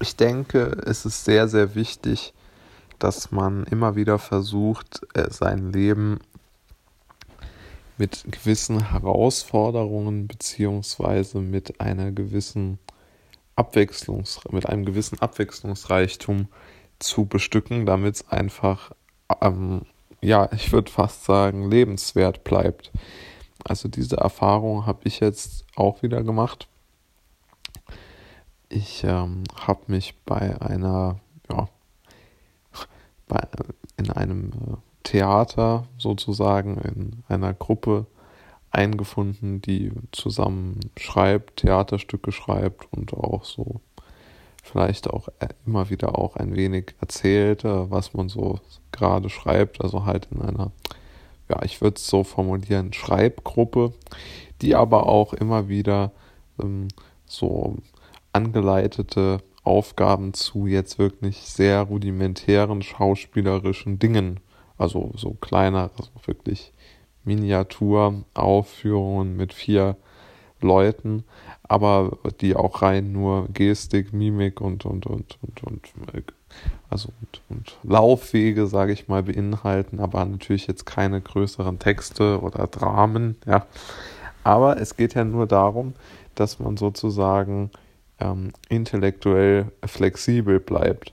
ich denke, es ist sehr, sehr wichtig, dass man immer wieder versucht, äh, sein Leben mit gewissen Herausforderungen beziehungsweise mit einer gewissen Abwechslungs mit einem gewissen Abwechslungsreichtum zu bestücken, damit es einfach ähm, ja, ich würde fast sagen, lebenswert bleibt. Also diese Erfahrung habe ich jetzt auch wieder gemacht. Ich ähm, habe mich bei einer, ja, bei, in einem äh, Theater sozusagen, in einer Gruppe eingefunden, die zusammen schreibt, Theaterstücke schreibt und auch so vielleicht auch äh, immer wieder auch ein wenig erzählt, was man so gerade schreibt, also halt in einer, ja, ich würde es so formulieren, Schreibgruppe, die aber auch immer wieder ähm, so angeleitete Aufgaben zu jetzt wirklich sehr rudimentären schauspielerischen Dingen, also so kleiner, also wirklich Miniaturaufführungen mit vier Leuten, aber die auch rein nur Gestik, Mimik und und und und und also und, und Laufwege, sage ich mal, beinhalten, aber natürlich jetzt keine größeren Texte oder Dramen, ja. Aber es geht ja nur darum, dass man sozusagen ähm, intellektuell flexibel bleibt.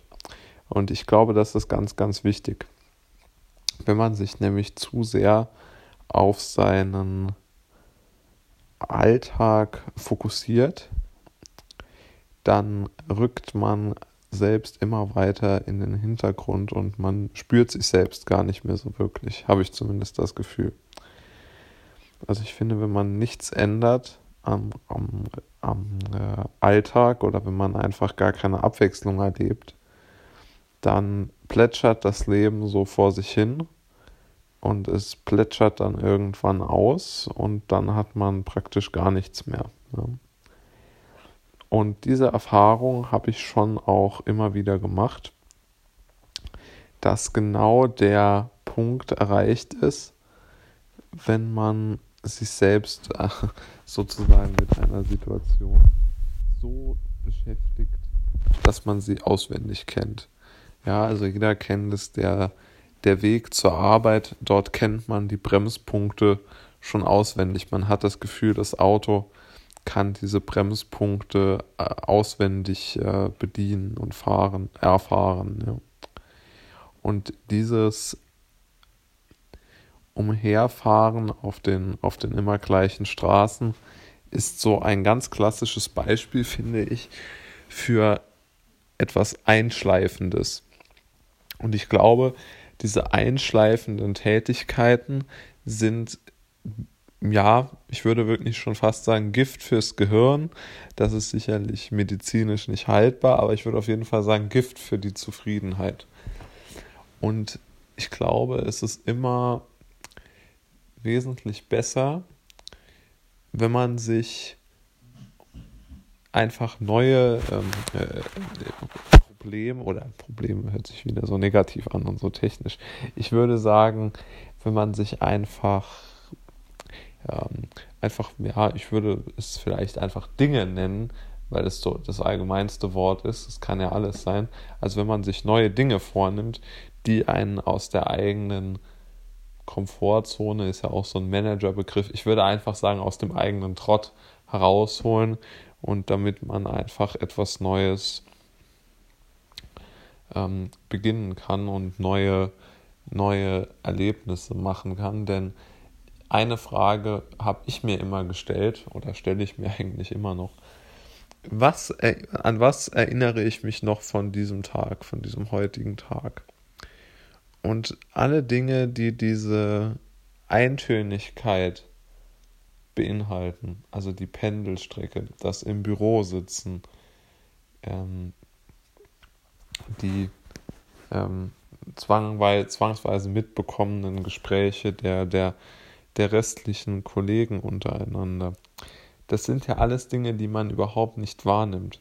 Und ich glaube, das ist ganz, ganz wichtig. Wenn man sich nämlich zu sehr auf seinen Alltag fokussiert, dann rückt man selbst immer weiter in den Hintergrund und man spürt sich selbst gar nicht mehr so wirklich, habe ich zumindest das Gefühl. Also ich finde, wenn man nichts ändert am, am, am äh, Alltag oder wenn man einfach gar keine Abwechslung erlebt, dann plätschert das Leben so vor sich hin und es plätschert dann irgendwann aus und dann hat man praktisch gar nichts mehr. Ja. Und diese Erfahrung habe ich schon auch immer wieder gemacht, dass genau der Punkt erreicht ist, wenn man sich selbst äh, sozusagen mit einer Situation so beschäftigt, dass man sie auswendig kennt. Ja, also jeder kennt es, der der Weg zur Arbeit, dort kennt man die Bremspunkte schon auswendig. Man hat das Gefühl, das Auto kann diese Bremspunkte äh, auswendig äh, bedienen und fahren, erfahren. Ja. Und dieses Umherfahren auf den, auf den immer gleichen Straßen ist so ein ganz klassisches Beispiel, finde ich, für etwas Einschleifendes. Und ich glaube, diese einschleifenden Tätigkeiten sind ja, ich würde wirklich schon fast sagen, Gift fürs Gehirn. Das ist sicherlich medizinisch nicht haltbar, aber ich würde auf jeden Fall sagen, Gift für die Zufriedenheit. Und ich glaube, es ist immer wesentlich besser, wenn man sich einfach neue ähm, äh, Problem oder Problem hört sich wieder so negativ an und so technisch. Ich würde sagen, wenn man sich einfach ähm, einfach, ja, ich würde es vielleicht einfach Dinge nennen, weil es so das allgemeinste Wort ist. Es kann ja alles sein. Also wenn man sich neue Dinge vornimmt, die einen aus der eigenen Komfortzone, ist ja auch so ein Managerbegriff, ich würde einfach sagen, aus dem eigenen Trott herausholen und damit man einfach etwas Neues ähm, beginnen kann und neue, neue Erlebnisse machen kann. Denn eine Frage habe ich mir immer gestellt oder stelle ich mir eigentlich immer noch. Was, an was erinnere ich mich noch von diesem Tag, von diesem heutigen Tag? Und alle Dinge, die diese Eintönigkeit beinhalten, also die Pendelstrecke, das im Büro sitzen, ähm, die ähm, zwangsweise mitbekommenen Gespräche der, der, der restlichen Kollegen untereinander. Das sind ja alles Dinge, die man überhaupt nicht wahrnimmt,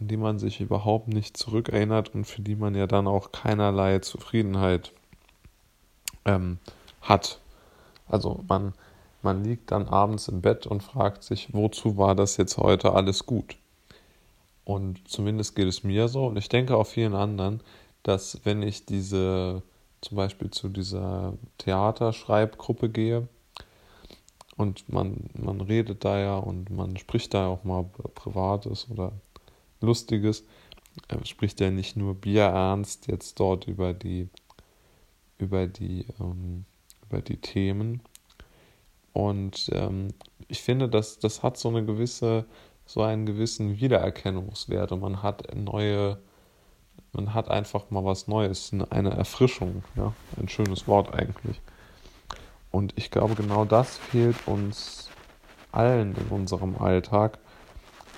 an die man sich überhaupt nicht zurückerinnert und für die man ja dann auch keinerlei Zufriedenheit ähm, hat. Also man, man liegt dann abends im Bett und fragt sich, wozu war das jetzt heute alles gut? Und zumindest geht es mir so und ich denke auch vielen anderen, dass wenn ich diese zum Beispiel zu dieser Theaterschreibgruppe gehe und man, man redet da ja und man spricht da auch mal Privates oder Lustiges, er spricht ja nicht nur bierernst jetzt dort über die über die ähm, über die Themen und ähm, ich finde, dass das hat so eine gewisse so einen gewissen Wiedererkennungswert und man hat neue, man hat einfach mal was Neues, eine Erfrischung, ja, ein schönes Wort eigentlich. Und ich glaube, genau das fehlt uns allen in unserem Alltag.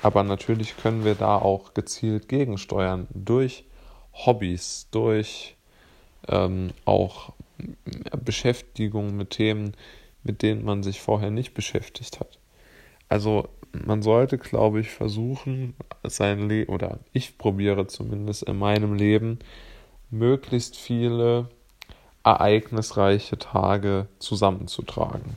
Aber natürlich können wir da auch gezielt gegensteuern durch Hobbys, durch ähm, auch Beschäftigung mit Themen, mit denen man sich vorher nicht beschäftigt hat. Also man sollte, glaube ich, versuchen, sein Leben, oder ich probiere zumindest in meinem Leben, möglichst viele ereignisreiche Tage zusammenzutragen.